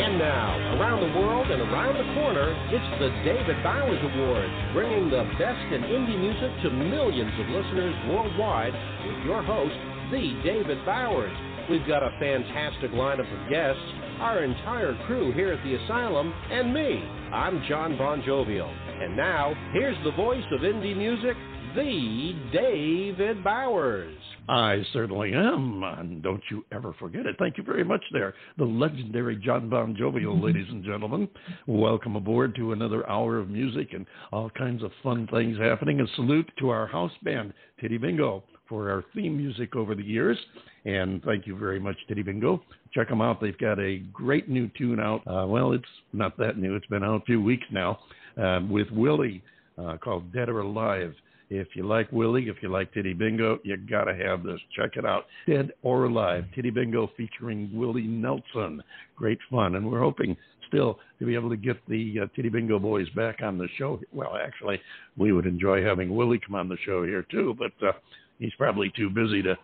And now, around the world and around the corner, it's the David Bowers Awards, bringing the best in indie music to millions of listeners worldwide with your host, the David Bowers. We've got a fantastic lineup of guests, our entire crew here at the Asylum, and me. I'm John Bon Jovial. And now, here's the voice of indie music, the David Bowers. I certainly am, and don't you ever forget it. Thank you very much, there, the legendary John Bon Jovial, ladies and gentlemen. Welcome aboard to another hour of music and all kinds of fun things happening. A salute to our house band, Titty Bingo, for our theme music over the years. And thank you very much, Titty Bingo. Check them out. They've got a great new tune out. Uh, well, it's not that new. It's been out a few weeks now uh, with Willie uh, called Dead or Alive. If you like Willie, if you like Titty Bingo, you got to have this. Check it out. Dead or Alive, Titty Bingo featuring Willie Nelson. Great fun. And we're hoping still to be able to get the uh, Titty Bingo boys back on the show. Well, actually, we would enjoy having Willie come on the show here too, but uh, he's probably too busy to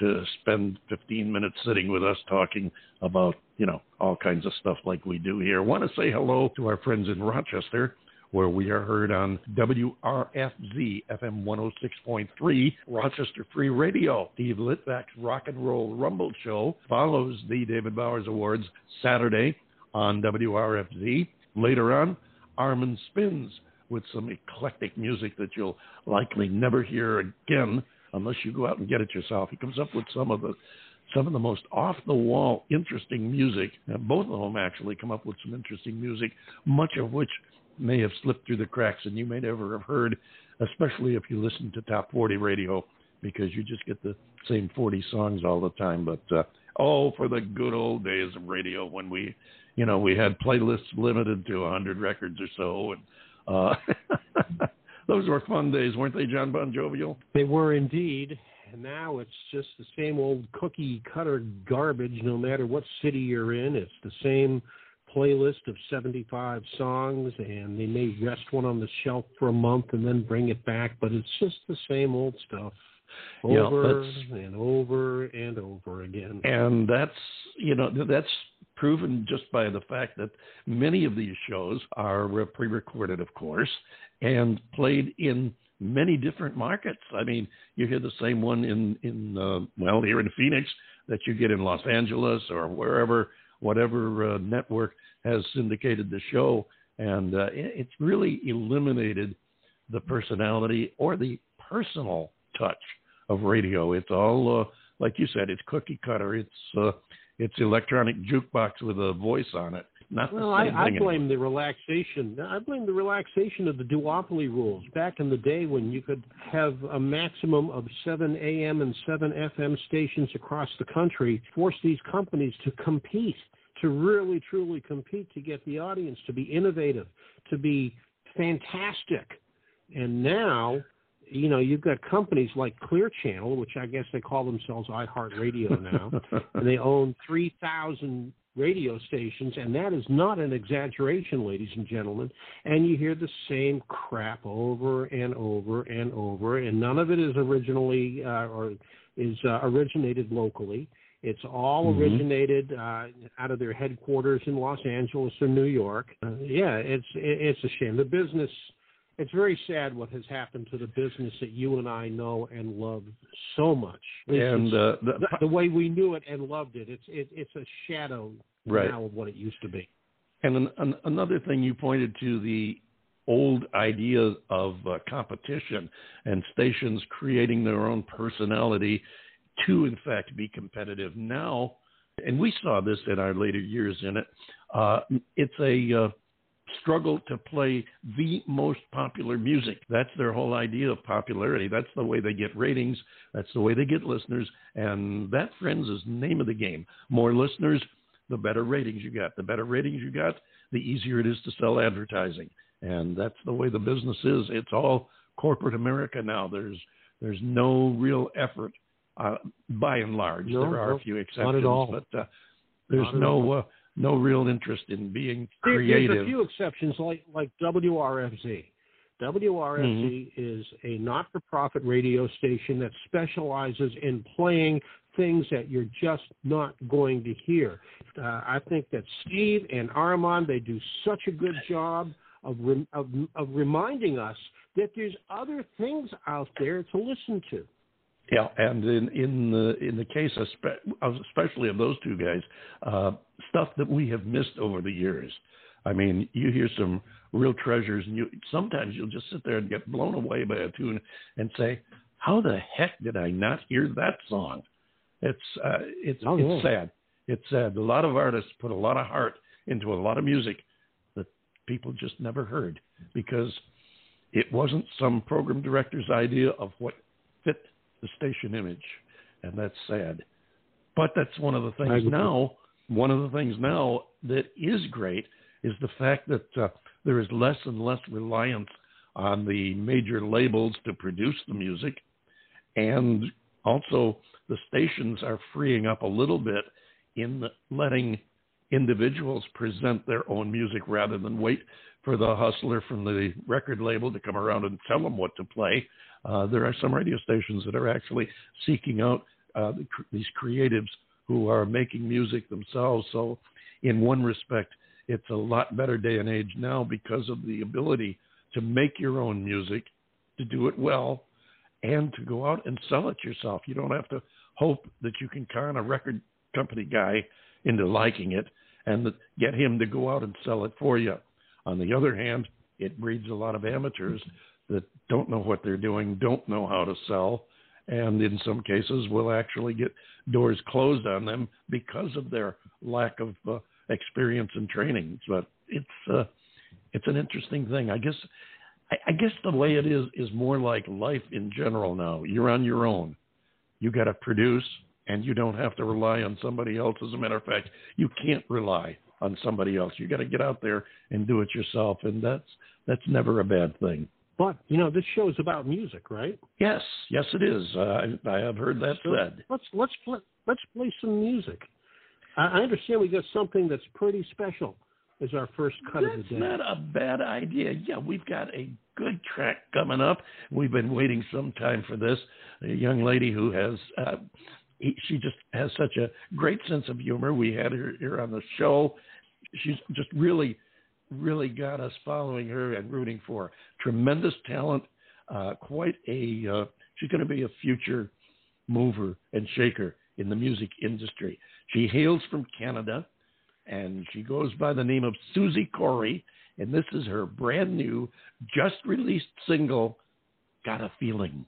to spend 15 minutes sitting with us talking about, you know, all kinds of stuff like we do here. Want to say hello to our friends in Rochester where we are heard on WRFZ FM 106.3, Rochester Free Radio. Steve Litvak's Rock and Roll Rumble Show follows the David Bowers Awards Saturday on WRFZ. Later on, Armin Spins with some eclectic music that you'll likely never hear again unless you go out and get it yourself. He comes up with some of the some of the most off the wall interesting music. both of them actually come up with some interesting music, much of which may have slipped through the cracks and you may never have heard, especially if you listen to top 40 radio, because you just get the same 40 songs all the time. But uh, oh, for the good old days of radio when we, you know, we had playlists limited to 100 records or so, and uh, those were fun days, weren't they, John Bon Jovial? They were indeed. And now it's just the same old cookie cutter garbage. No matter what city you're in, it's the same playlist of 75 songs and they may rest one on the shelf for a month and then bring it back, but it's just the same old stuff over yeah, and over and over again. And that's, you know, that's proven just by the fact that many of these shows are pre recorded, of course, and played in many different markets. I mean, you hear the same one in, in uh, well, here in Phoenix that you get in Los Angeles or wherever whatever uh, network has syndicated the show, and uh, it's really eliminated the personality or the personal touch of radio. It's all, uh, like you said, it's cookie cutter. It's uh, it's electronic jukebox with a voice on it. Not well, I, I blame the relaxation. I blame the relaxation of the duopoly rules. Back in the day when you could have a maximum of 7 AM and 7 FM stations across the country, force these companies to compete to really truly compete to get the audience to be innovative, to be fantastic. And now, you know, you've got companies like Clear Channel, which I guess they call themselves iHeartRadio now, and they own 3,000 radio stations, and that is not an exaggeration, ladies and gentlemen. And you hear the same crap over and over and over, and none of it is originally uh, or is uh, originated locally. It's all mm-hmm. originated uh, out of their headquarters in Los Angeles or New York. Uh, yeah, it's it's a shame. The business. It's very sad what has happened to the business that you and I know and love so much. and uh, the, the, the, way we knew it and loved it, it's it, it's a shadow right. now of what it used to be. And an, an, another thing you pointed to the old idea of uh, competition and stations creating their own personality to, in fact, be competitive. Now, and we saw this in our later years in it, uh, it's a uh, struggle to play the most popular music. That's their whole idea of popularity. That's the way they get ratings. That's the way they get listeners. And that, friends, is the name of the game. More listeners, the better ratings you got. The better ratings you got, the easier it is to sell advertising. And that's the way the business is. It's all corporate America now. There's there's no real effort uh, by and large. No, there are no, a few exceptions, but uh, there's no uh, no real interest in being creative. There's a few exceptions, like like WRFZ. WRFZ mm-hmm. is a not-for-profit radio station that specializes in playing things that you're just not going to hear. Uh, I think that Steve and Armand they do such a good job of, of of reminding us that there's other things out there to listen to. Yeah, and in in the in the case of especially of those two guys, uh, stuff that we have missed over the years. I mean, you hear some real treasures, and you sometimes you'll just sit there and get blown away by a tune and say, "How the heck did I not hear that song?" It's uh, it's oh, it's yeah. sad. It's sad. A lot of artists put a lot of heart into a lot of music that people just never heard because it wasn't some program director's idea of what fit the station image, and that's sad. But that's one of the things now. One of the things now that is great is the fact that uh, there is less and less reliance on the major labels to produce the music, and also the stations are freeing up a little bit in letting individuals present their own music rather than wait for the hustler from the record label to come around and tell them what to play. Uh, there are some radio stations that are actually seeking out uh, the, these creatives who are making music themselves. So, in one respect, it's a lot better day and age now because of the ability to make your own music, to do it well, and to go out and sell it yourself. You don't have to hope that you can con a record company guy into liking it and get him to go out and sell it for you. On the other hand, it breeds a lot of amateurs that don't know what they're doing, don't know how to sell, and in some cases will actually get doors closed on them because of their lack of uh, experience and training. But it's uh, it's an interesting thing. I guess I, I guess the way it is is more like life in general now. You're on your own. You got to produce, and you don't have to rely on somebody else. As a matter of fact, you can't rely on somebody else. You got to get out there and do it yourself, and that's that's never a bad thing. But you know, this show is about music, right? Yes, yes, it is. Uh, I, I have heard that so said. Let's let's play, let's play some music. I, I understand we got something that's pretty special as our first cut that's of the day. That's not a bad idea. Yeah, we've got a good track coming up. We've been waiting some time for this. A young lady who has. Uh, he, she just has such a great sense of humor. We had her here on the show. She's just really really got us following her and rooting for her. Tremendous talent, uh, quite a. Uh, she's going to be a future mover and shaker in the music industry. She hails from Canada, and she goes by the name of Suzi Kory, and this is her brand new, just released single, "Gotta Feeling."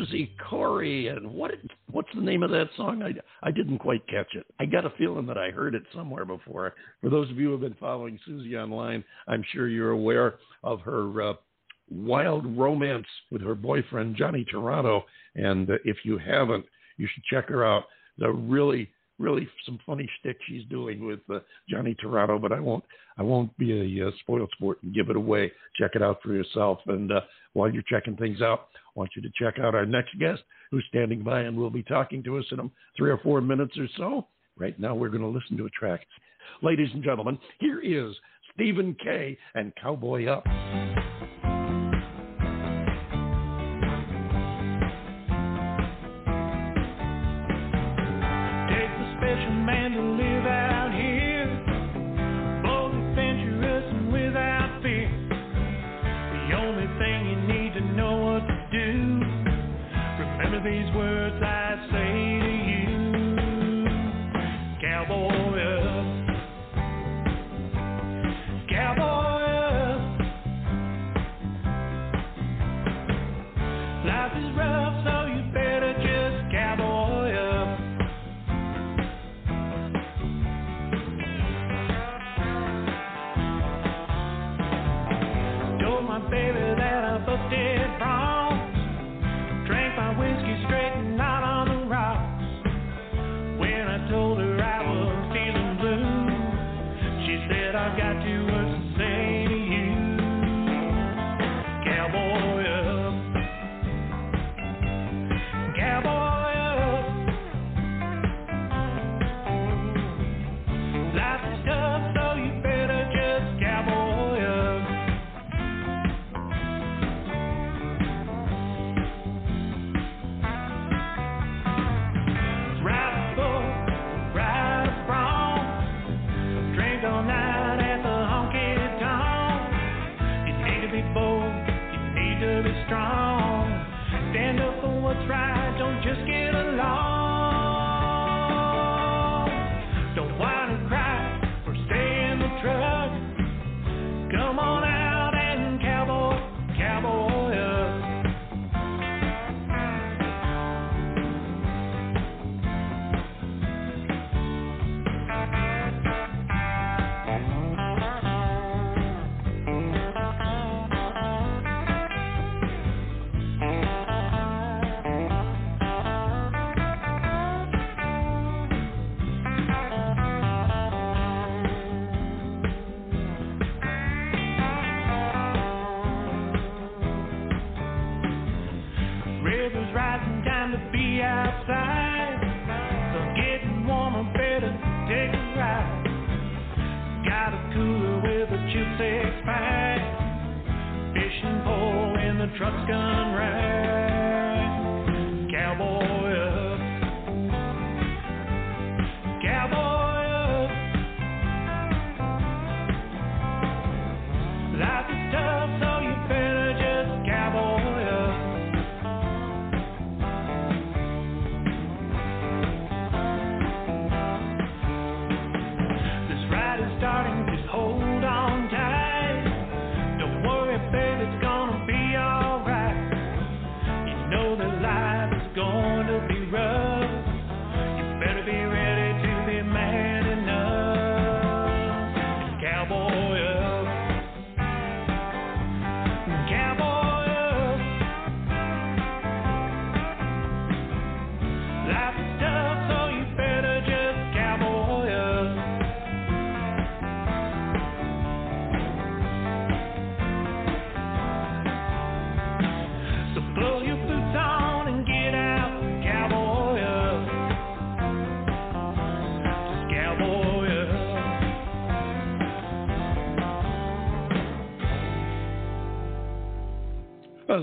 Suzi Kory, and what what's the name of that song? I I didn't quite catch it. I got a feeling that I heard it somewhere before. For those of you who have been following Suzi online, I'm sure you're aware of her uh, wild romance with her boyfriend Johnny Toronto, and uh, if you haven't, you should check her out. The really really some funny shtick she's doing with uh, Johnny Toronto, but I won't I won't be a uh, spoiled sport and give it away. Check it out for yourself. And uh, while you're checking things out, I want you to check out our next guest who's standing by and will be talking to us in three or four minutes or so. Right now, we're going to listen to a track. Ladies and gentlemen, here is Steven K and Cowboy Up. these words. I do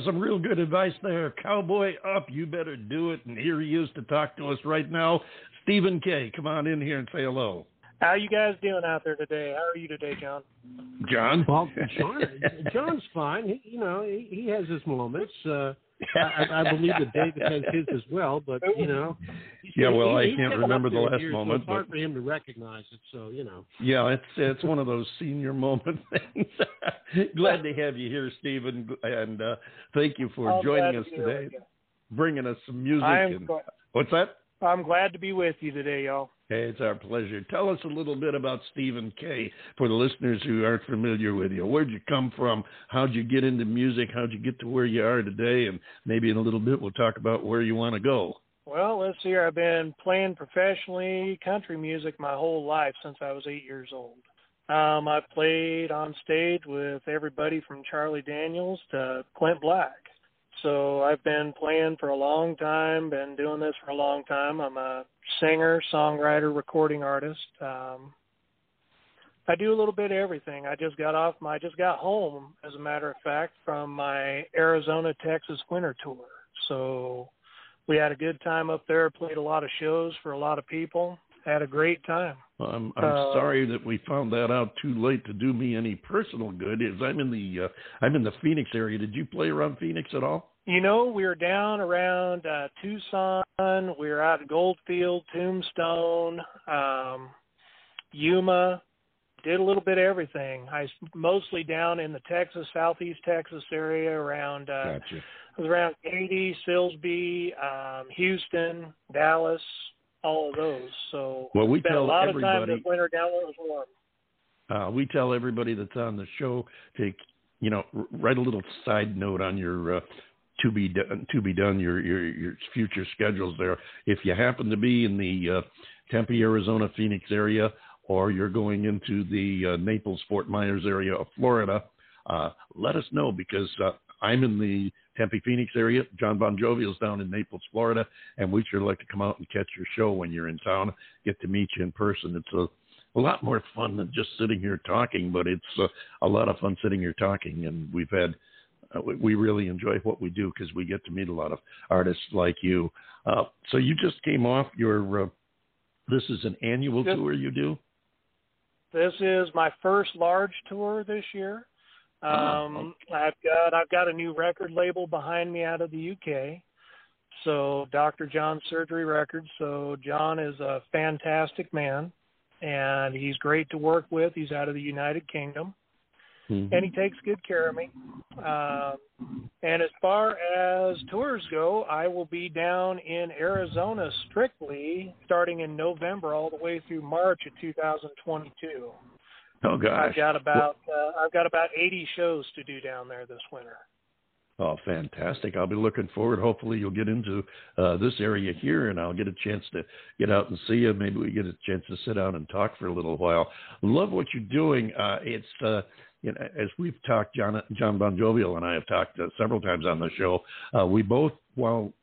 some real good advice there. Cowboy up, you better do it. And here he is to talk to us right now. Steven K, come on in here and say hello. How you guys doing out there today? How are you today, John? John? Well, John, John's fine. He, you know, he, he has his moments. Uh, I, I believe that David has his as well, but you know. Yeah, well, he, I can't remember the last moment. So it's hard but, for him to recognize it, so you know. Yeah, it's it's one of those senior moment things. Glad to have you here, Steven, and uh, thank you for I'm joining us to today. bringing us some music. And, gl- what's that? I'm glad to be with you today, y'all. Hey, it's our pleasure. Tell us a little bit about Steven K for the listeners who aren't familiar with you. Where'd you come from? How'd you get into music? How'd you get to where you are today? And maybe in a little bit we'll talk about where you want to go. Well, let's see. I've been playing professionally country music my whole life since I was eight years old. Um, I've played on stage with everybody from Charlie Daniels to Clint Black. So I've been playing for a long time, been doing this for a long time. I'm a singer, songwriter, recording artist. Um, I do a little bit of everything. I just got off my I just got home, as a matter of fact, from my Arizona Texas winter tour. So we had a good time up there, played a lot of shows for a lot of people, had a great time. Well, I'm I'm Uh, sorry that we found that out too late to do me any personal good. Is I'm in the uh, I'm in the Phoenix area. Did you play around Phoenix at all? You know, we were down around uh, Tucson. We were out at Goldfield, Tombstone, um, Yuma. Did a little bit of everything. I mostly down in the Texas, southeast Texas area around. Uh, Gotcha. I was around Katy, Silsbee, um, Houston, Dallas, all of those. So Well, we spent a tell lot of time everybody this winter down where it was warm. uh, we tell everybody that's on the show to you know write a little side note on your uh, to be done to be done your your your future schedules there. If you happen to be in the uh, Tempe, Arizona, Phoenix area, or you're going into the uh, Naples, Fort Myers area of Florida, uh, let us know because uh, I'm in the Tempe, Phoenix area. John Bon Jovi is down in Naples, Florida, and we'd sure like to come out and catch your show when you're in town. Get to meet you in person. It's a a lot more fun than just sitting here talking, but it's uh, a lot of fun sitting here talking. And we've had, uh, we- we really enjoy what we do because we get to meet a lot of artists like you. Uh, so you just came off your, uh, this is an annual Yes. tour you do? This is my first large tour this year. Oh, Um, I've got I've got a new record label behind me out of the UK. So Dr. John Surgery Records. So John is a fantastic man, and he's great to work with. He's out of the United Kingdom, Mhm. and he takes good care of me. Uh, and as far as tours go, I will be down in Arizona strictly starting in November all the way through March of 2022. Oh gosh. I've got about uh, I've got about 80 shows to do down there this winter. Oh, fantastic. I'll be looking forward. Hopefully you'll get into uh, this area here and I'll get a chance to get out and see you. Maybe we get a chance to sit down and talk for a little while. Love what you're doing. Uh, it's, uh, you know, as we've talked, John, John Bon Jovial and I have talked uh, several times on the show. Uh, we both, while,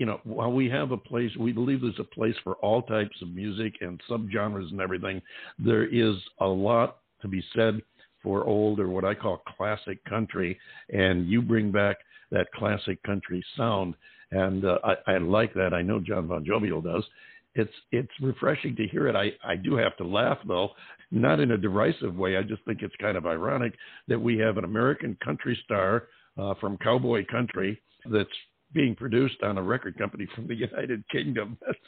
you know, while we have a place, we believe there's a place for all types of music and subgenres and everything. There is a lot to be said for old or what I call classic country, and you bring back that classic country sound, and uh, I, I like that. I know John Bon Jovial does. It's it's refreshing to hear it. I I do have to laugh though, not in a derisive way. I just think it's kind of ironic that we have an American country star uh, from cowboy country that's being produced on a record company from the United Kingdom. That's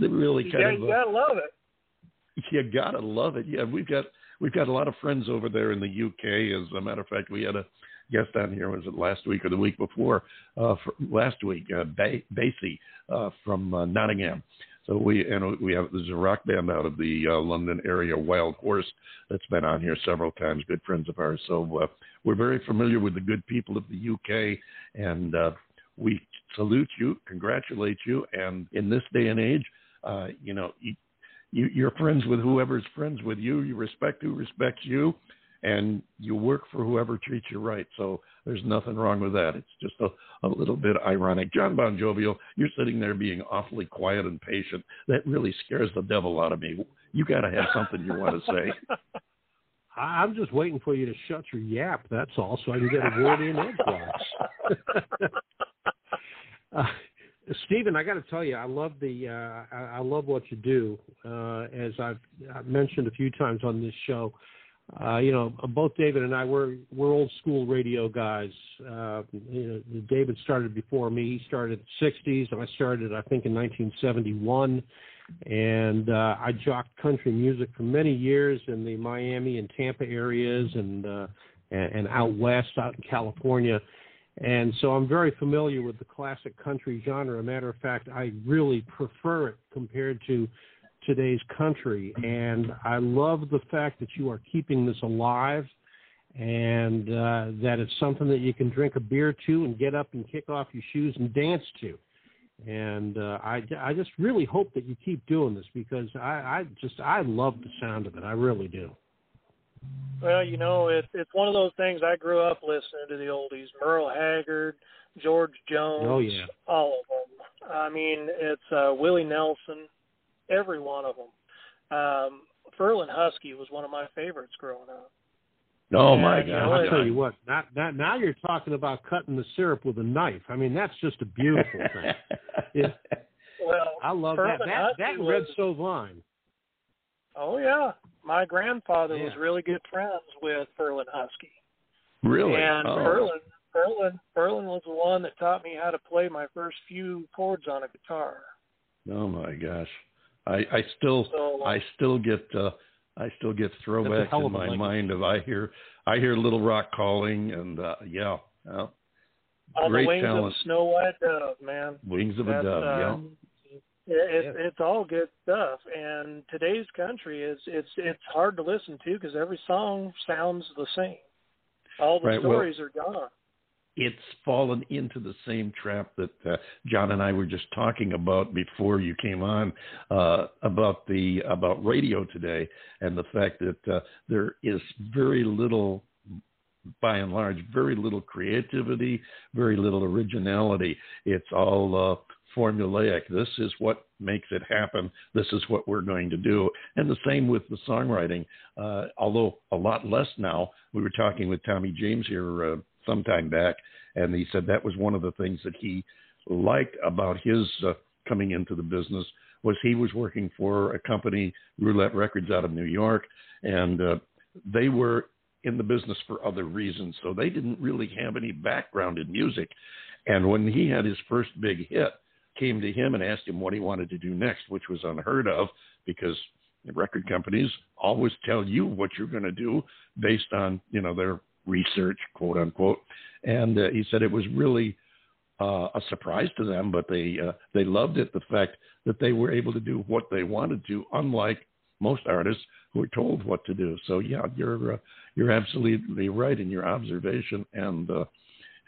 that really You, kind got, of you uh, gotta love it. you gotta love it. Yeah, we've got we've got a lot of friends over there in the UK. As a matter of fact, we had a guest on here. Was it last week or the week before? Uh, last week, uh, ba- Basie uh, from uh, Nottingham. So we and we have there's a rock band out of the uh, London area, Wild Horse, that's been on here several times. Good friends of ours. So uh, we're very familiar with the good people of the UK, and uh, we salute you, congratulate you, and in this day and age, uh, you know, you, you, you're friends with whoever's friends with you. You respect who respects you, and you work for whoever treats you right. So there's nothing wrong with that. It's just a, a little bit ironic. John Bon Jovial, you're sitting there being awfully quiet and patient. That really scares the devil out of me. You got to have something you want to say. I- I'm just waiting for you to shut your yap. That's all, so I can get a word in edgewise. uh, Steven, I got to tell you, I love the uh, I, I love what you do. Uh, as I've, I've mentioned a few times on this show, uh, you know, both David and I we're we're old school radio guys. Uh, you know, David started before me. He started in the '60s, and I started, I think, in 1971 and uh, I jocked country music for many years in the Miami and Tampa areas, and uh, and, and out west, out in California. And so I'm very familiar with the classic country genre. Matter of fact, I really prefer it compared to today's country. And I love the fact that you are keeping this alive and uh, that it's something that you can drink a beer to and get up and kick off your shoes and dance to. And uh, I, I just really hope that you keep doing this because I, I just I love the sound of it. I really do. Well, you know, it, it's one of those things. I grew up listening to the oldies: Merle Haggard, George Jones, oh yeah, all of them. I mean, it's uh, Willie Nelson, every one of them. Um, Ferlin Husky was one of my favorites growing up. Oh my And, you God! know, I'll tell you what. Not, not, now you're talking about cutting the syrup with a knife. I mean, that's just a beautiful thing. Yeah. Well, I love Ferlin that. That, that Husky red was- Sauvignon. Oh yeah, my grandfather was really good friends with Ferlin Husky. really? And oh. Ferlin, Ferlin, Ferlin was the one that taught me how to play my first few chords on a guitar. oh my gosh! I I still So I still get uh, I still get throwbacks in my legacy. mind of I hear I hear Little Rock calling and uh, yeah, yeah, on great the wings talent. of a snow white dove, man. Wings of a Dove. uh, yeah. It, it, It's all good stuff, and today's country is it's it's hard to listen to because every song sounds the same. All the Right, well- stories are gone. it's fallen into the same trap that uh, John and I were just talking about before you came on uh, about the about radio today and the fact that uh, there is very little by and large very little creativity very little originality it's all uh, formulaic. This is what makes it happen. This is what we're going to do. And the same with the songwriting. Uh, although a lot less now we were talking with Tommy James here uh, sometime back, and he said that was one of the things that he liked about his uh, coming into the business was he was working for a company, Roulette Records, out of New York, and uh, they were in the business for other reasons, so they didn't really have any background in music. And when he had his first big hit, came to him and asked him what he wanted to do next, which was unheard of because the record companies always tell you what you're going to do based on you know their research, quote unquote. And uh, he said it was really uh, a surprise to them, but they uh, they loved it. The fact that they were able to do what they wanted to, unlike most artists who are told what to do. So yeah, you're uh, you're absolutely right in your observation, and uh,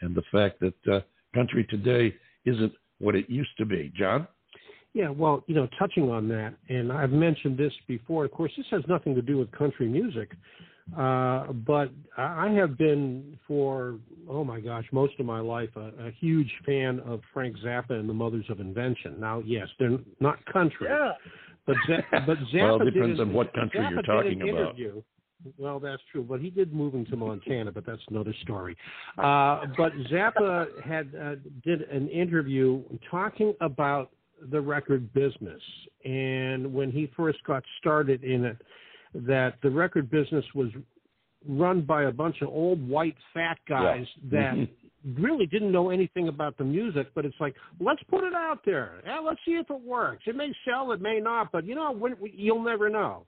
and the fact that uh, country today isn't what it used to be. John. Yeah, well, you know, touching on that, and I've mentioned this before. Of course, this has nothing to do with country music, uh, but I I have been for oh my gosh, most of my life a, a huge fan of Frank Zappa and the Mothers of Invention. Now, yes, they're not country, Yeah, but Za- but Zappa well, it did depends an- on what country Zappa you're talking about. interview. Well, that's true, but he did moving to Montana, but that's another story. Uh, but Zappa had uh, did an interview talking about the record business, and when he first got started in it, that the record business was run by a bunch of old white fat guys that Mhm. really didn't know anything about the music, but it's like, let's put it out there. Yeah, let's see if it works. It may sell, it may not, but you know, when, you'll never know.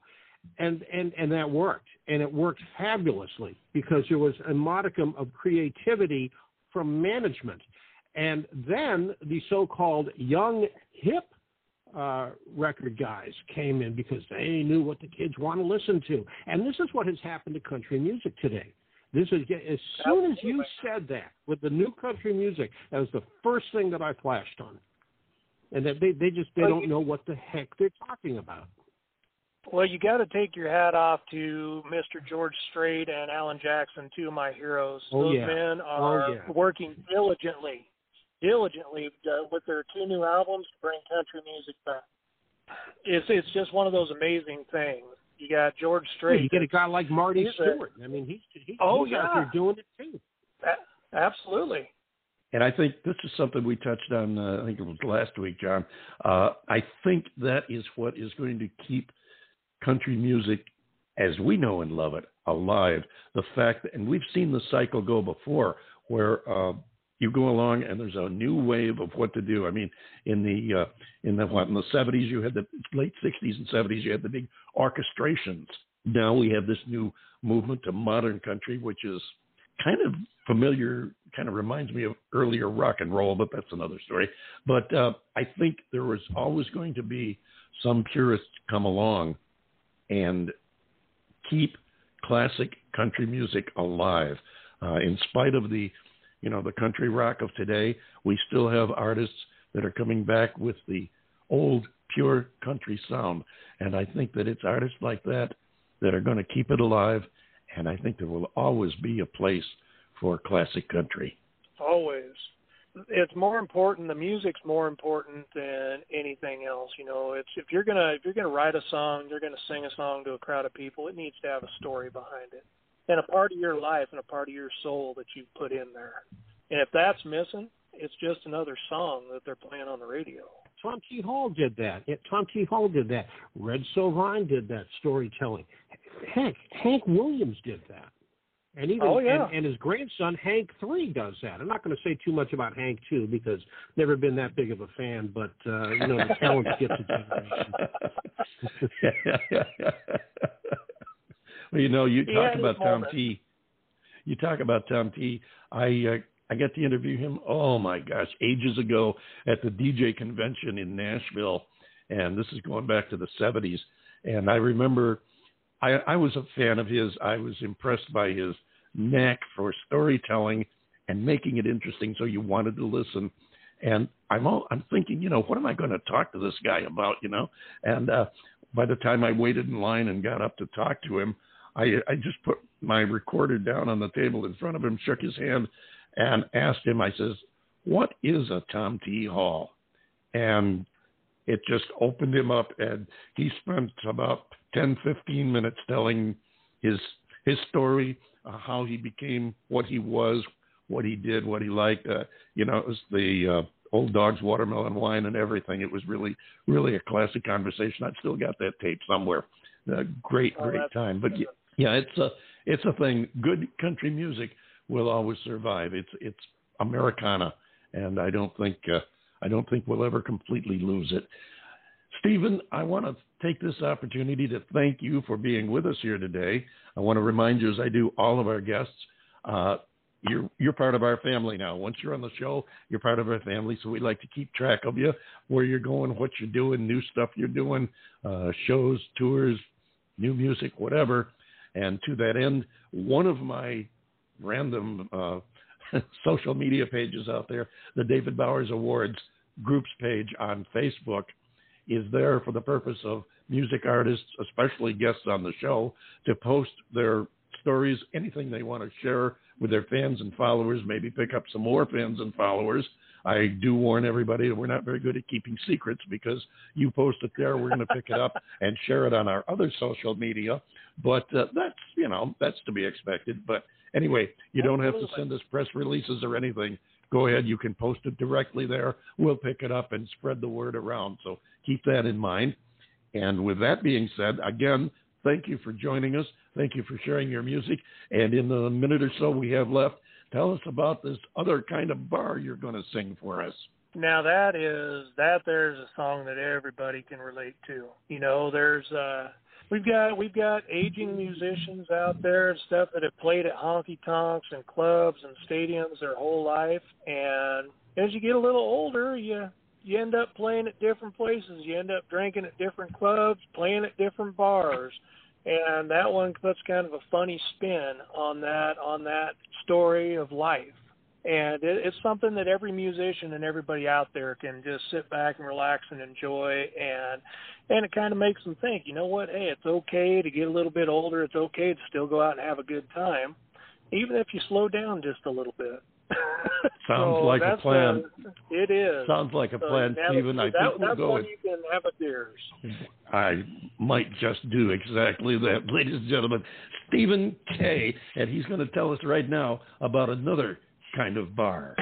And and and that worked, and it worked fabulously because there was a modicum of creativity from management, and then the so-called young hip uh, record guys came in because they knew what the kids want to listen to, and this is what has happened to country music today. This is as soon as you said that with the new country music, that was the first thing that I flashed on, and that they they just they don't know what the heck they're talking about. Well, you got to take your hat off to Mr. George Strait and Alan Jackson, two of my heroes. Oh, Those yeah. men Oh, are yeah. working diligently, diligently uh, with their two new albums to bring country music back. It's it's just one of those amazing things. You got George Yeah, Strait. you get a guy like Marty He's Stuart. I mean, he's he, Oh, he's out yeah. there doing it too. A- absolutely. And I think this is something we touched on. Uh, I think it was last week, John. Uh, I think that is what is going to keep country music, as we know and love it, alive. The fact, that, and we've seen the cycle go before, where uh, you go along and there's a new wave of what to do. I mean, in the uh, in the what in the 70s, you had the late 60s and 70s, you had the big orchestrations. Now we have this new movement to modern country, which is kind of familiar, kind of reminds me of earlier rock and roll, but that's another story. But uh, I think there was always going to be some purists come along and keep classic country music alive. Uh, in spite of the, you know, the country rock of today, we still have artists that are coming back with the old pure country sound. And I think that it's artists like that that are going to keep it alive. And I think there will always be a place for classic country. Always. It's more important. The music's more important than anything else. You know, it's if you're gonna if you're gonna write a song, you're gonna sing a song to a crowd of people. It needs to have a story behind it, and a part of your life and a part of your soul that you've put in there. And if that's missing, it's just another song that they're playing on the radio. Tom T. Hall did that. Tom T. Hall did that. Red Sovine did that storytelling. Heck, Hank Williams did that. And even oh, yeah. and, and his grandson Hank Three does that. I'm not going to say too much about Hank Two because never been that big of a fan, but uh, you know the talent gets a generation. well, you know, you talk about Tom T. You talk about Tom T. I uh, I got to interview him. Oh my gosh, ages ago at the DJ convention in Nashville, and this is going back to the '70s. And I remember, I, I was a fan of his. I was impressed by his knack for storytelling and making it interesting, so you wanted to listen. And I'm all, I'm thinking, you know, what am I going to talk to this guy about, you know? And uh, by the time I waited in line and got up to talk to him, I I just put my recorder down on the table in front of him, shook his hand, and asked him, I says, what is a Tom T. Hall? And it just opened him up, and he spent about 10, 15 minutes telling his his story, uh, how he became what he was, what he did, what he liked. Uh, you know, it was the uh, old dog's watermelon wine and everything. It was really, really a classic conversation. I've still got that tape somewhere. Uh, great, oh, great time. But yeah, yeah, it's a it's a thing. Good country music will always survive. It's it's Americana, and I don't think uh, I don't think we'll ever completely lose it. Steven, I want to take this opportunity to thank you for being with us here today. I want to remind you, as I do all of our guests, uh, you're you're part of our family now. Once you're on the show, you're part of our family. So we like to keep track of you, where you're going, what you're doing, new stuff you're doing, uh, shows, tours, new music, whatever. And to that end, one of my random uh, social media pages out there. The David Bowers Awards groups page on Facebook is there for the purpose of music artists, especially guests on the show, to post their stories, anything they want to share with their fans and followers, maybe pick up some more fans and followers. I do warn everybody that we're not very good at keeping secrets because you post it there, we're going to pick it up and share it on our other social media. But uh, that's, you know, that's to be expected. But Anyway, you don't have to send us press releases or anything. Go ahead, you can post it directly there. We'll pick it up and spread the word around. So keep that in mind. And with that being said, again, thank you for joining us. Thank you for sharing your music. And in the minute or so we have left, tell us about this other kind of bar you're going to sing for us. Now that is that there's a song that everybody can relate to. You know, there's uh we've got we've got aging musicians out there and stuff that have played at honky tonks and clubs and stadiums their whole life. And as you get a little older you you end up playing at different places. You end up drinking at different clubs playing at different bars. And that one puts kind of a funny spin on that on that story of life and it, it's something that every musician and everybody out there can just sit back and relax and enjoy. And and it kind of makes them think you know what? Hey it's okay to get a little bit older. It's okay to still go out and have a good time even if you slow down just a little bit. Sounds so like a uh, plan. a, it is. Sounds like a uh, plan so steven. i that, think we'll that's go when you can have a beers i might just do exactly that ladies and gentlemen. Steven k. And he's going to tell us right now about another kind of bar.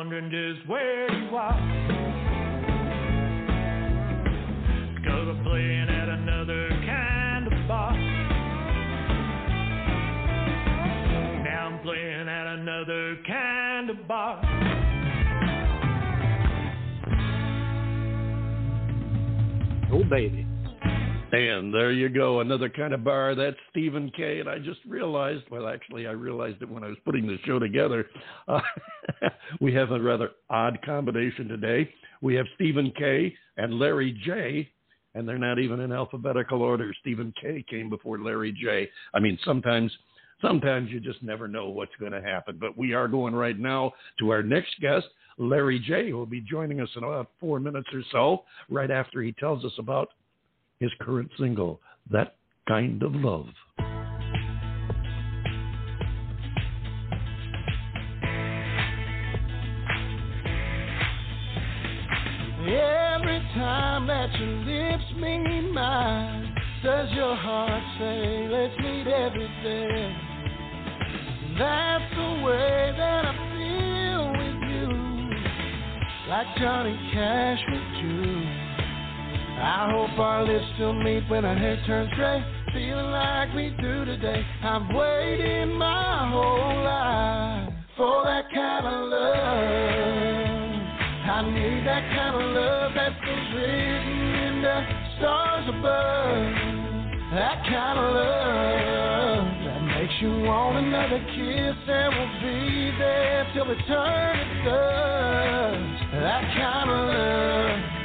Wondering just where you are. Cause I'm playing at another kind of bar. Now I'm playing at another kind of bar. Oh, baby. And there you go, another kind of bar. That's Steven K. And I just realized, well, actually, I realized it when I was putting the show together. Uh, we have a rather odd combination today. We have Steven K. and Larry J. And they're not even in alphabetical order. Steven K. came before Larry J. I mean, sometimes sometimes you just never know what's going to happen. But we are going right now to our next guest, Larry J., who will be joining us in about four minutes or so, right after he tells us about his current single, That Kind of Love. Every time that your lips meet mine, does your heart say, let's meet every day? That's the way that I feel with you, like Johnny Cash with you. I hope our lips still meet when our hair turns gray. Feeling like we do today. I've waited my whole life for that kind of love. I need that kind of love that was written in the stars above. That kind of love that makes you want another kiss and will be there till eternity does. That kind of love.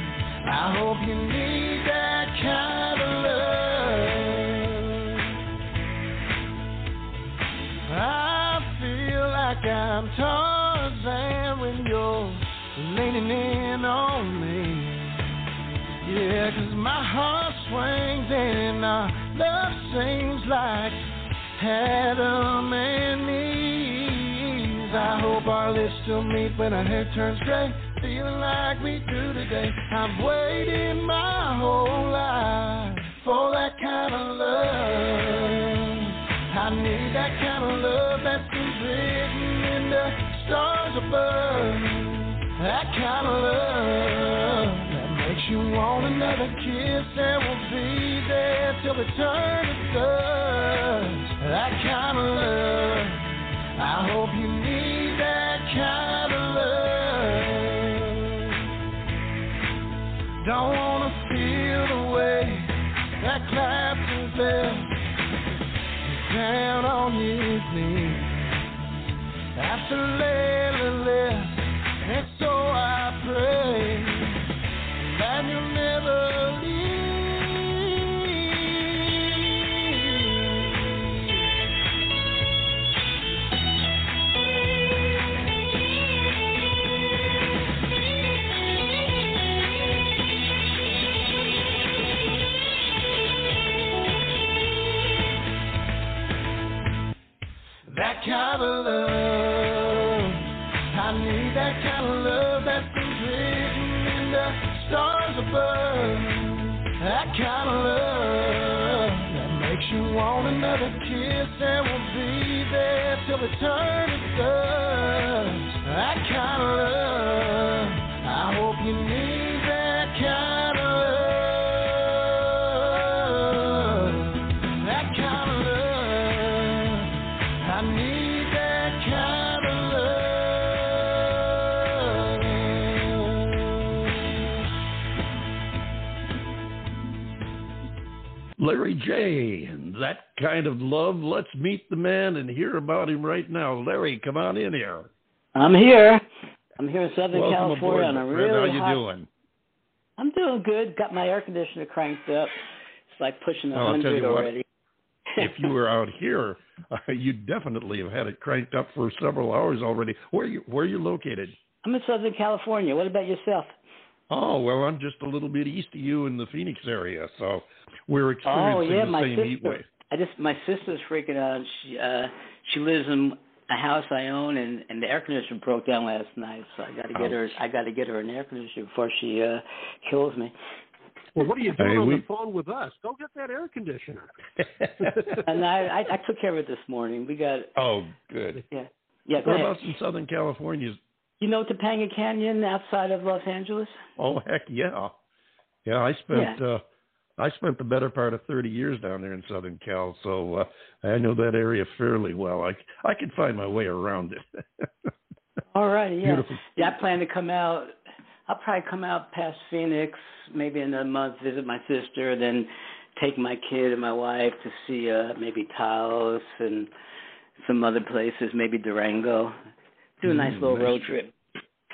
I hope you need that kind of love. I feel like I'm Tarzan when you're leaning in on me. Yeah, cause my heart swings and our love sings like Adam and Eve. I hope our lips still meet when our hair turns gray feeling like we do today. I've waited my whole life for that kind of love. I need that kind of love that's written in the stars above. That kind of love that makes you want another kiss and will be there till eternity J. And that kind of love. Let's meet the man and hear about him right now. Larry, come on in here. I'm here. I'm here in Southern Welcome California aboard, on a friend. really How you hot. doing? I'm doing good. Got my air conditioner cranked up. It's like pushing a Oh, hundred you what. already. if you were out here, uh, you definitely have had it cranked up for several hours already. Where are you where are you located? I'm in Southern California. What about yourself? Oh well, I'm just a little bit east of you in the Phoenix area, so we're Oh experiencing yeah, the my same heat sister. wave. I just my sister's freaking out. She uh she lives in a house I own, and and the air conditioner broke down last night. So I got to get her. I got to get her an air conditioner before she uh kills me. Well, what are you doing Hey, on we- the phone with us? Go get that air conditioner. And I I, I took care of it this morning. We got oh, good. yeah yeah. Go ahead. Whereabouts in Southern California? You know Topanga Canyon outside of Los Angeles? Oh heck yeah, yeah. I spent uh, I spent the better part of thirty years down there in Southern Cal, so uh, I know that area fairly well. I I can find my way around it. All right, yeah. Beautiful. Yeah, I plan to come out. I'll probably come out past Phoenix, maybe in a month, visit my sister, then take my kid and my wife to see uh maybe Taos and some other places, maybe Durango. Do a nice Mm, little nice road trip.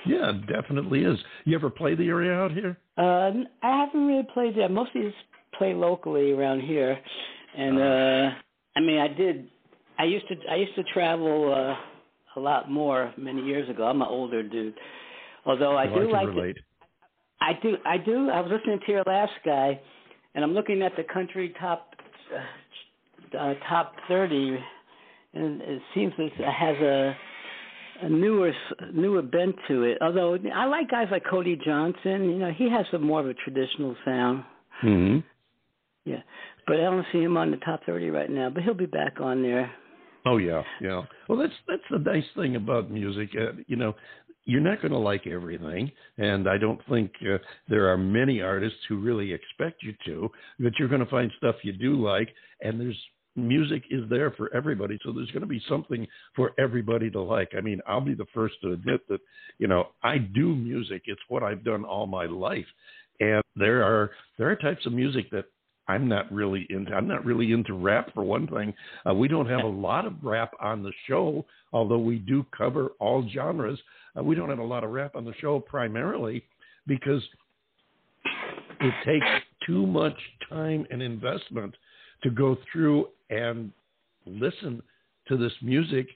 yeah, definitely is. You ever play the area out here? Uh, I haven't really played there. Mostly just play locally around here, and uh, I mean, I did. I used to. I used to travel uh, a lot more many years ago. I'm an older dude, although I Oh, do can like. relate. I do. I do. I was listening to your last guy, and I'm looking at the country top uh, uh, top thirty, and it seems it has a a newer newer bent to it. Although I like guys like Cody Johnson. You know, he has a more of a traditional sound. hmm Yeah, but I don't see him on the top thirty right now. But he'll be back on there. Oh yeah, yeah. Well, that's that's the nice thing about music. Uh, you know, you're not going to like everything, and I don't think uh, there are many artists who really expect you to. But you're going to find stuff you do like, and there's music is there for everybody. So there's going to be something for everybody to like. I mean, I'll be the first to admit that you know I do music. It's what I've done all my life, and there are there are types of music that I'm not really into. I'm not really into rap for one thing. Uh, we don't have a lot of rap on the show, although we do cover all genres. Uh, we don't have a lot of rap on the show primarily because it takes too much time and investment to go through and listen to this music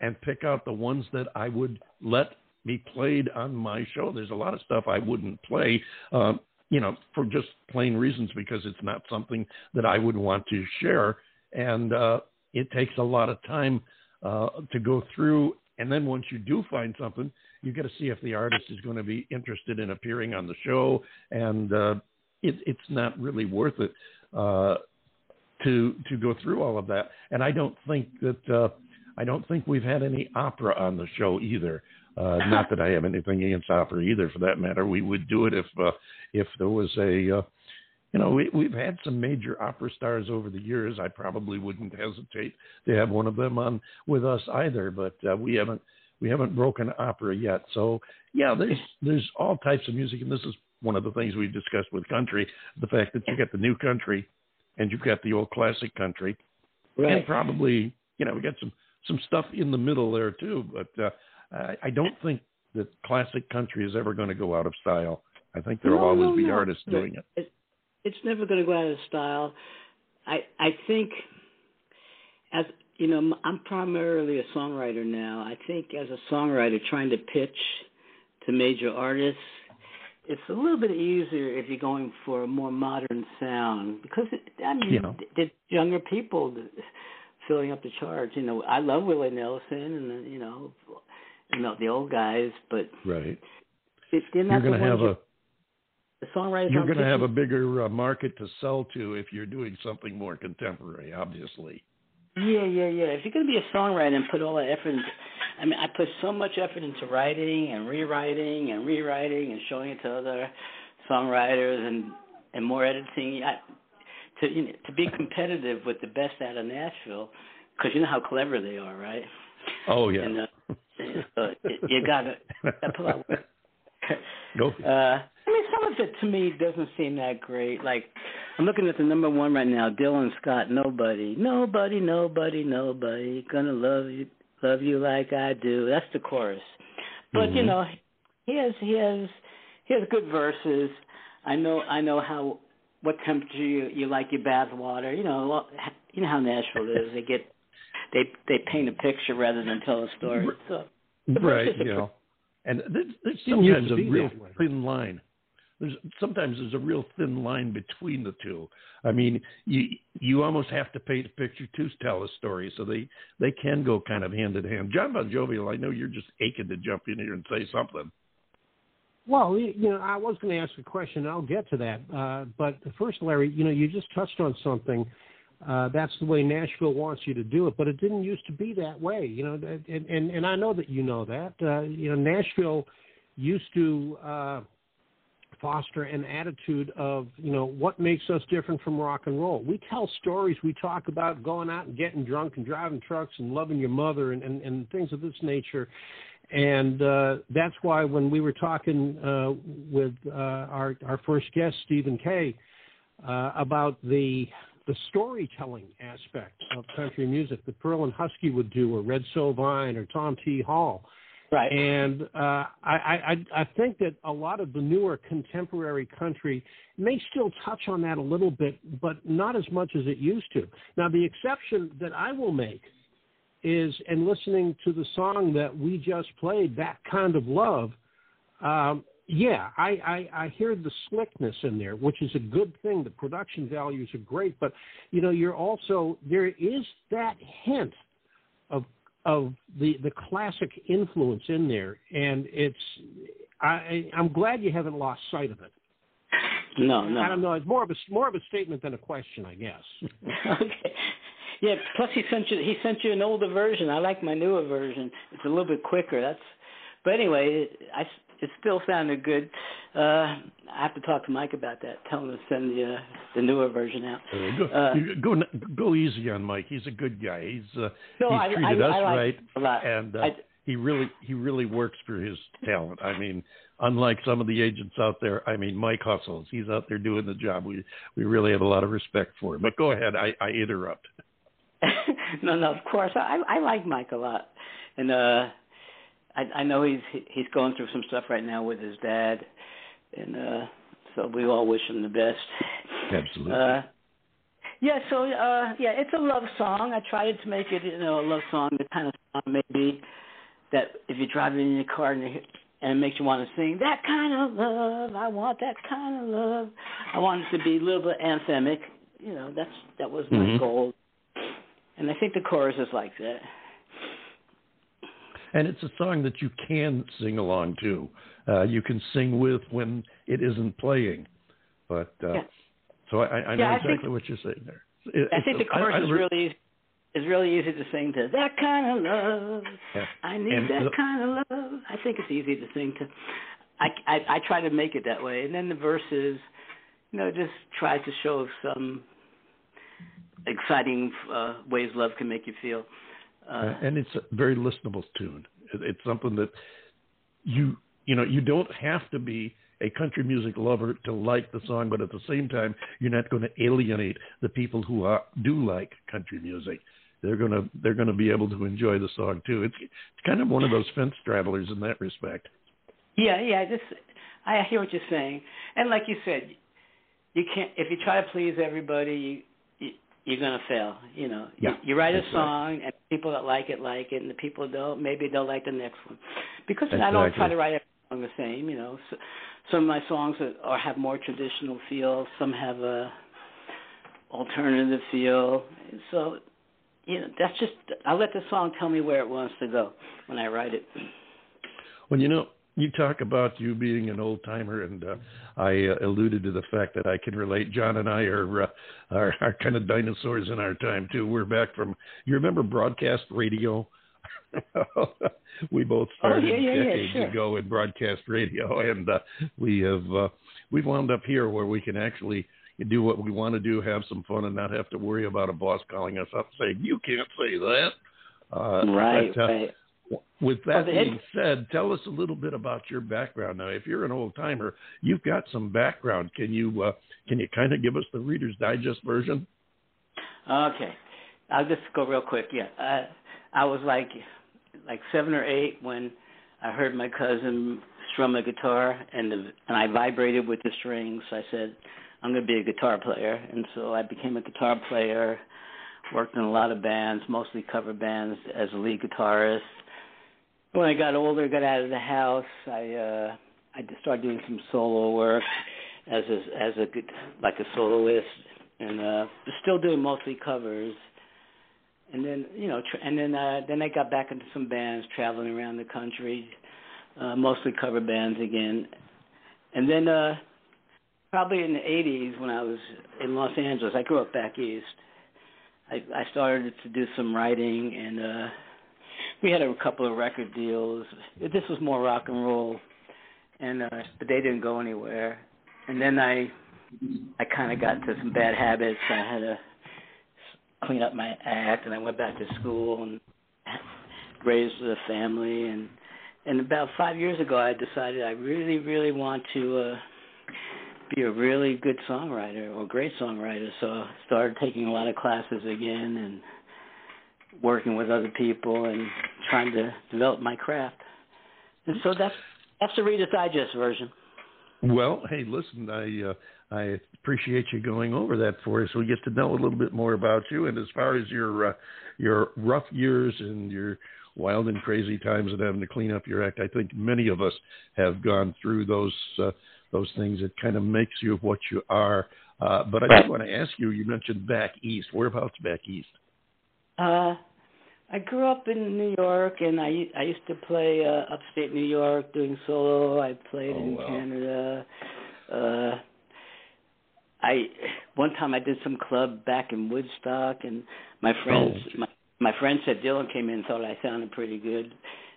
and pick out the ones that I would let be played on my show. There's a lot of stuff I wouldn't play. Um, you know, for just plain reasons because it's not something that I would want to share. And uh, it takes a lot of time uh, to go through. And then once you do find something, you got to see if the artist is going to be interested in appearing on the show. And uh, it, it's not really worth it uh, to to go through all of that. And I don't think that uh, I don't think we've had any opera on the show either. Uh, not that I have anything against opera either, for that matter. We would do it if uh, if there was a uh, you know, we, we've had some major opera stars over the years. I probably wouldn't hesitate to have one of them on with us either, but uh, we haven't we haven't broken opera yet. So yeah, there's there's all types of music, and this is one of the things we've discussed with country: the fact that you got the new country, and you've got the old classic country, Right. and probably you know we got some some stuff in the middle there too. But uh, I, I don't think that classic country is ever going to go out of style. I think there will No, always no, be no. artists doing it. it. It's never going to go out of style. I I think as you know, I'm primarily a songwriter now. I think as a songwriter, trying to pitch to major artists, it's a little bit easier if you're going for a more modern sound because it, I mean, Yeah. the younger people filling up the charts. You know, I love Willie Nelson and the, you know, you know the old guys, but Right. it, they're You're going to have a the songwriters. you're going to have a bigger uh, market to sell to if you're doing something more contemporary, obviously. Yeah, yeah, yeah. If you're going to be a songwriter and put all that effort into, I mean, I put so much effort into writing and rewriting and rewriting and showing it to other songwriters and and more editing. I, to you know, to be competitive with the best out of Nashville, because you know how clever they are, right? Oh yeah. And uh, uh, you got to pull out. Go. Uh, I mean, some of it to me doesn't seem that great. Like, I'm looking at the number one right now, Dylan Scott. Nobody, nobody, nobody, nobody gonna love you, love you like I do. That's the chorus. But you Mhm. know, he has he has he has good verses. I know I know how what temperature you, you like your bath water. You know, you know how Nashville is. They get they they paint a picture rather than tell a story. So right. You know, and there's, there's Didn't sometimes a real that way. thin line. There's sometimes there's a real thin line between the two. I mean, you you almost have to paint a picture to tell a story, so they they can go kind of hand in hand. John Bon Jovial, I know you're just aching to jump in here and say something. Well, you know, I was going to ask a question. I'll get to that. Uh, but first, Larry, you know, you just touched on something. Uh, that's the way Nashville wants you to do it, but it didn't used to be that way. You know, and and, and I know that you know that. Uh, you know, Nashville used to uh, foster an attitude of you know what makes us different from rock and roll. We tell stories. We talk about going out and getting drunk and driving trucks and loving your mother and and, and things of this nature. And uh, that's why when we were talking uh, with uh, our our first guest Steven K uh, about the the storytelling aspect of country music that Ferlin Husky would do, or Red Sovine, or Tom T. Hall, right. and uh, I, I, I think that a lot of the newer contemporary country may still touch on that a little bit, but not as much as it used to. Now, the exception that I will make is, in listening to the song that we just played, That Kind of Love, um, yeah, I, I, I hear the slickness in there, which is a good thing. The production values are great, but you know, you're also there is that hint of of the the classic influence in there, and it's I I'm glad you haven't lost sight of it. No, no. I don't know. It's more of a more of a statement than a question, I guess. okay. Yeah. Plus, he sent you he sent you an older version. I like my newer version. It's a little bit quicker. That's. But anyway, I it still sounded good. Uh, I have to talk to Mike about that. Tell him to send the uh, the newer version out. Uh, go, go go easy on Mike. He's a good guy. He's uh, No, he's I- treated I- us I like right, a lot. and uh, I- he really he really works for his talent. I mean, unlike some of the agents out there, I mean, Mike hustles. He's out there doing the job. We we really have a lot of respect for him. But go ahead. I, I interrupt. no, no, of course. I I like Mike a lot, and uh, I I know he's he's going through some stuff right now with his dad, and uh, so we all wish him the best. Absolutely. Uh, yeah, so uh, yeah, it's a love song. I tried to make it, you know, a love song, the kind of song maybe that if you're driving in your car and, you, and it makes you want to sing that kind of love. I want that kind of love. I want it to be a little bit anthemic. You know, that's that was my Mhm. goal, and I think the chorus is like that. And it's a song that you can sing along to. Uh, you can sing with when it isn't playing. But uh, Yeah. so I, I know Yeah, I think- exactly what you're saying there. it, I think the chorus I, is really is really easy to sing to that kind of love. Yeah. I need And that the- kind of love. I think it's easy to sing to. I, I I try to make it that way, and then the verses, you know, just try to show some exciting uh, ways love can make you feel. Uh, and it's a very listenable tune. It's something that you you know you don't have to be a country music lover to like the song, but at the same time, you're not going to alienate the people who are, do like country music. They're gonna they're gonna be able to enjoy the song too. It's it's kind of one of those fence travelers in that respect. Yeah, yeah. Just I hear what you're saying, and like you said, you can't if you try to please everybody, you're gonna fail. You know, Yeah, you, you write a that's right. song, and people that like it like it, and the people don't, maybe they'll like the next one. Because I don't Exactly. try to write every song the same. You know, so, some of my songs are, are have more traditional feel, some have a alternative feel. So, you know, that's just I let the song tell me where it wants to go when I write it. Well, you know, you talk about you being an old timer, and uh, I uh, alluded to the fact that I can relate. John and I are, uh, are are kind of dinosaurs in our time too. We're back from. You remember broadcast radio? we both started Oh, yeah, yeah, yeah, decades sure. ago in broadcast radio, and uh, we have uh, we've wound up here where we can actually do what we want to do, have some fun, and not have to worry about a boss calling us up saying you can't say that. Uh, right, but, uh, right. With that being said, tell us a little bit about your background. Now, if you're an old timer, you've got some background. Can you uh, can you kind of give us the Reader's Digest version? Okay, I'll just go real quick. Yeah, uh, I was like like seven or eight when I heard my cousin strum a guitar, and the and I vibrated with the strings. So I said, I'm going to be a guitar player, and so I became a guitar player. Worked in a lot of bands, mostly cover bands, as a lead guitarist. When I got older, got out of the house, I uh, I started doing some solo work as a, as a good- like a soloist, and uh, still doing mostly covers. And then you know, tr- and then uh, then I got back into some bands, traveling around the country, uh, mostly cover bands again. And then uh, probably in the '80s, when I was in Los Angeles, I grew up back east. I, I started to do some writing, and uh, we had a couple of record deals. This was more rock and roll, and uh, but they didn't go anywhere. And then I, I kind of got into some bad habits. I had to clean up my act, and I went back to school and raised a family. And and about five years ago, I decided I really, really want to. uh be a really good songwriter or great songwriter. So I started taking a lot of classes again and working with other people and trying to develop my craft. And so that's that's the Reader's Digest version. Well, hey, listen, I uh, I appreciate you going over that for us. We get to know a little bit more about you, and as far as your uh, your rough years and your wild and crazy times and having to clean up your act, I think many of us have gone through those uh, those things. It kind of makes you what you are. Uh, but I just want to ask you. You mentioned back east. Whereabouts back east? Uh, I grew up in New York, and I I used to play uh, upstate New York doing solo. I played Oh, in wow. Canada. Uh, I one time I did some club back in Woodstock, and my friends Oh. my my friend said Dylan came in and thought I sounded pretty good.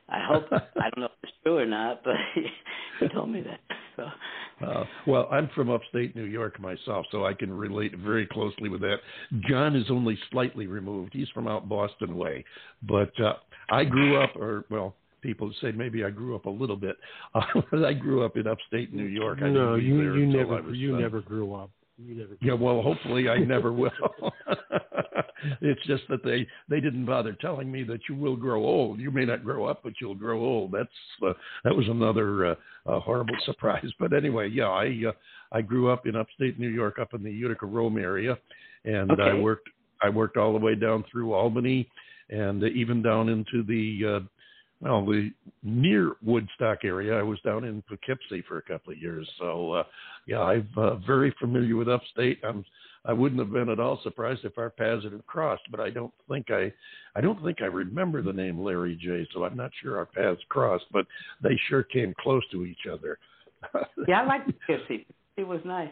I hope I don't know if it's true or not, but he, he told me that. So Uh, well, I'm from upstate New York myself, so I can relate very closely with that. John is only slightly removed. He's from out Boston way, but uh, I grew up, or well, people say maybe I grew up a little bit. Uh, I grew up in upstate New York. I no, you you never you never grew up. Yeah, well, hopefully I never will. it's just that they they didn't bother telling me that you will grow old. You may not grow up, but you'll grow old. That's uh, that was another uh, uh, horrible surprise. But anyway, yeah, I uh, I grew up in upstate New York, up in the Utica Rome area, and I worked I worked all the way down through Albany, and uh, even down into the uh, well the near Woodstock area. I was down in Poughkeepsie for a couple of years, so. Uh, yeah, I'm uh, very familiar with upstate. I'm I wouldn't have been at all surprised if our paths had crossed, but I don't think I I don't think I remember the name Larry J. So I'm not sure our paths crossed, but they sure came close to each other. yeah, I like Poughkeepsie. It was nice.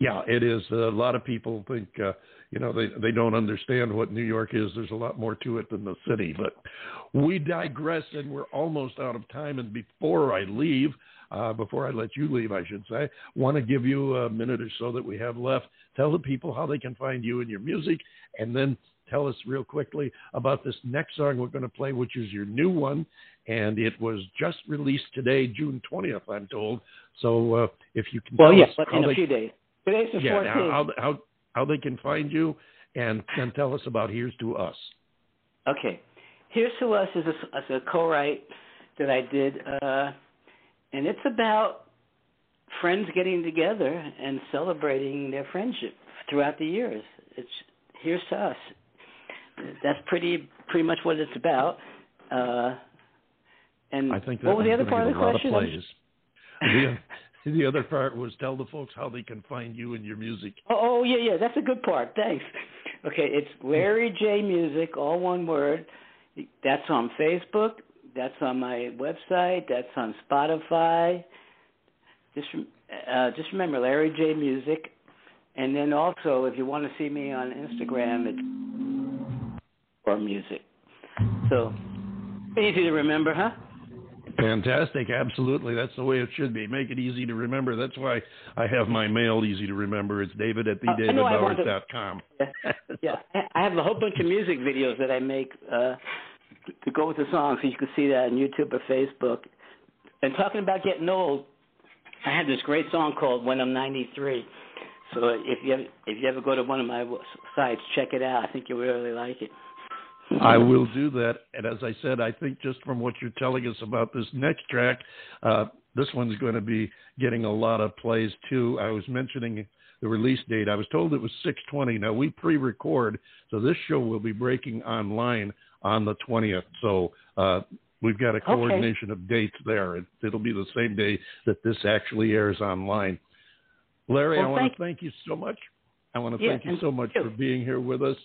Yeah, it is. A lot of people think, uh, you know, they they don't understand what New York is. There's a lot more to it than the city. But we digress, and we're almost out of time. And before I leave, uh, before I let you leave, I should say, want to give you a minute or so that we have left. Tell the people how they can find you and your music, and then tell us real quickly about this next song we're going to play, which is your new one, and it was just released today, June 20th, I'm told. So uh, if you can, well, yes, yeah, in a few days. Today's the yeah, 14th. how, how how they can find you, and then tell us about Here's to Us. Okay, Here's to Us is a, is a co-write that I did, uh, and it's about friends getting together and celebrating their friendship throughout the years. It's Here's to Us. That's pretty pretty much what it's about. Uh, and I think that what was the other part of the question? the, the other part was tell the folks how they can find you and your music. Oh, oh yeah, yeah, that's a good part. Thanks. Okay, it's Larry J Music, all one word. That's on Facebook. That's on my website. That's on Spotify. Just uh, just remember Larry J Music, and then also if you want to see me on Instagram, it's or music. So easy to remember, huh? Fantastic, absolutely. That's the way it should be. Make it easy to remember. That's why I have my mail easy to remember. It's David at Uh, I know I want yeah, I have a whole bunch of music videos that I make uh, to go with the song, so you can see that on YouTube or Facebook. And talking about getting old, I have this great song called "When I'm 93." So if you ever, if you ever go to one of my w- sites, check it out. I think you'll really like it. I will do that. And as I said, I think just from what you're telling us about this next track, uh, this one's going to be getting a lot of plays too. I was mentioning the release date. I was told it was 620. Now we pre-record, so this show will be breaking online on the 20th. So uh, we've got a coordination of dates there. It, it'll be the same day that this actually airs online. Larry, Well, I want to thank you so much. I want to Yeah, thank you so much you. for being here with us,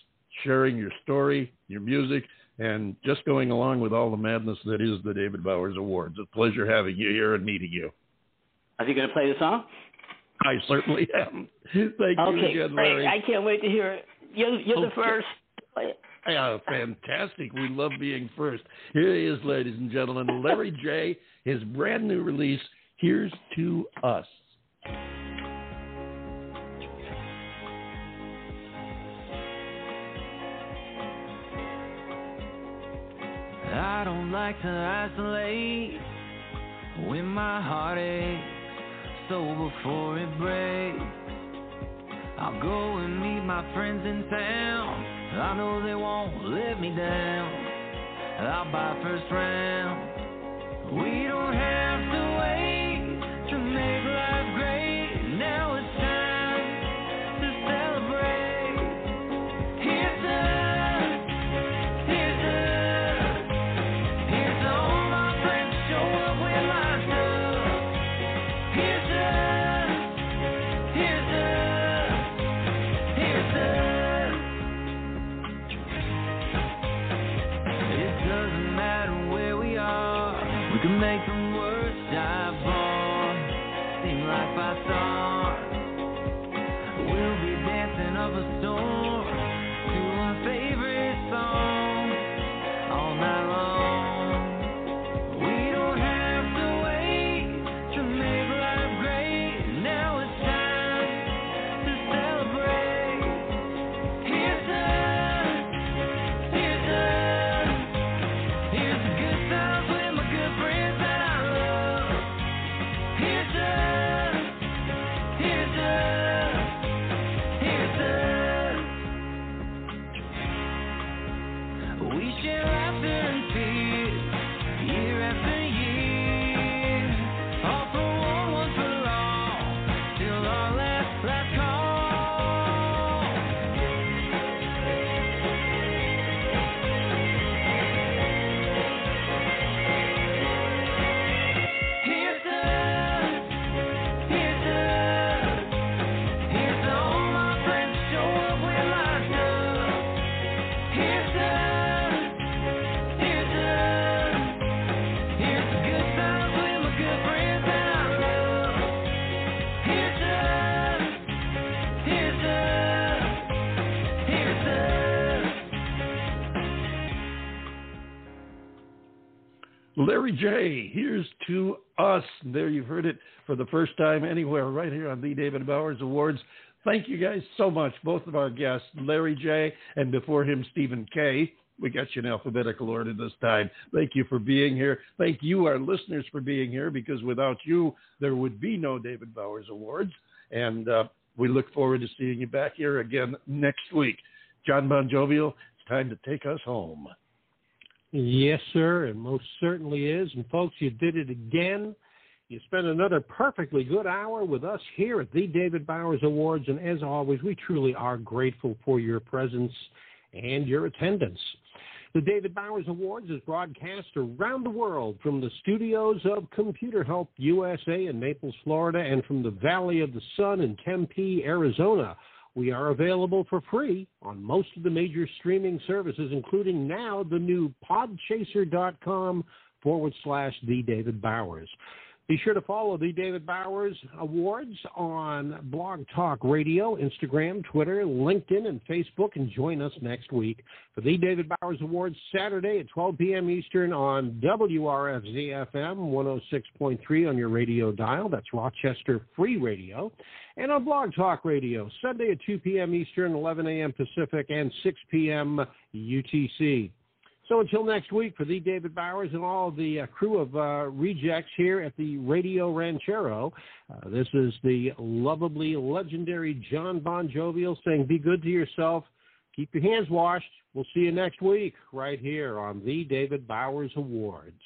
sharing your story, your music, and just going along with all the madness that is the David Bowers Awards. A pleasure having you here and meeting you. Are you going to play the song? I certainly am. Thank you okay, again, great. I can't wait to hear it. You're, you're the Okay. first. Play it. Yeah, fantastic. We love being first. Here he is, ladies and gentlemen, Larry J. His brand new release, Here's to Us. I don't like to isolate when my heart aches. So before it breaks, I'll go and meet my friends in town. I know they won't let me down. I'll buy first round. We don't have Larry J, here's to us. There you've heard it for the first time anywhere, right here on the David Bowers Awards. Thank you guys so much, both of our guests, Larry J, and before him, Steven K. We got you in alphabetical order this time. Thank you for being here. Thank you, our listeners, for being here because without you, there would be no David Bowers Awards. And uh, we look forward to seeing you back here again next week. John Bon Jovial, it's time to take us home. Yes, sir, and most certainly is. And folks, you did it again. You spent another perfectly good hour with us here at the David Bowers Awards, and as always, we truly are grateful for your presence and your attendance. The David Bowers Awards is broadcast around the world from the studios of Computer Help USA in Naples, Florida, and from the Valley of the Sun in Tempe, Arizona. We are available for free on most of the major streaming services, including now the new podchaser.com forward slash the David Bowers. Be sure to follow the David Bowers Awards on Blog Talk Radio, Instagram, Twitter, LinkedIn, and Facebook, and join us next week for the David Bowers Awards Saturday at 12 p.m. Eastern on WRFZ FM 106.3 on your radio dial. That's Rochester Free Radio. And on Blog Talk Radio, Sunday at 2 p.m. Eastern, 11 a.m. Pacific, and 6 p.m. UTC. So until next week, for the David Bowers and all the uh, crew of uh, rejects here at the Radio Ranchero, uh, this is the lovably legendary John Bon Jovial saying, "Be good to yourself, keep your hands washed. We'll see you next week right here on the David Bowers Awards."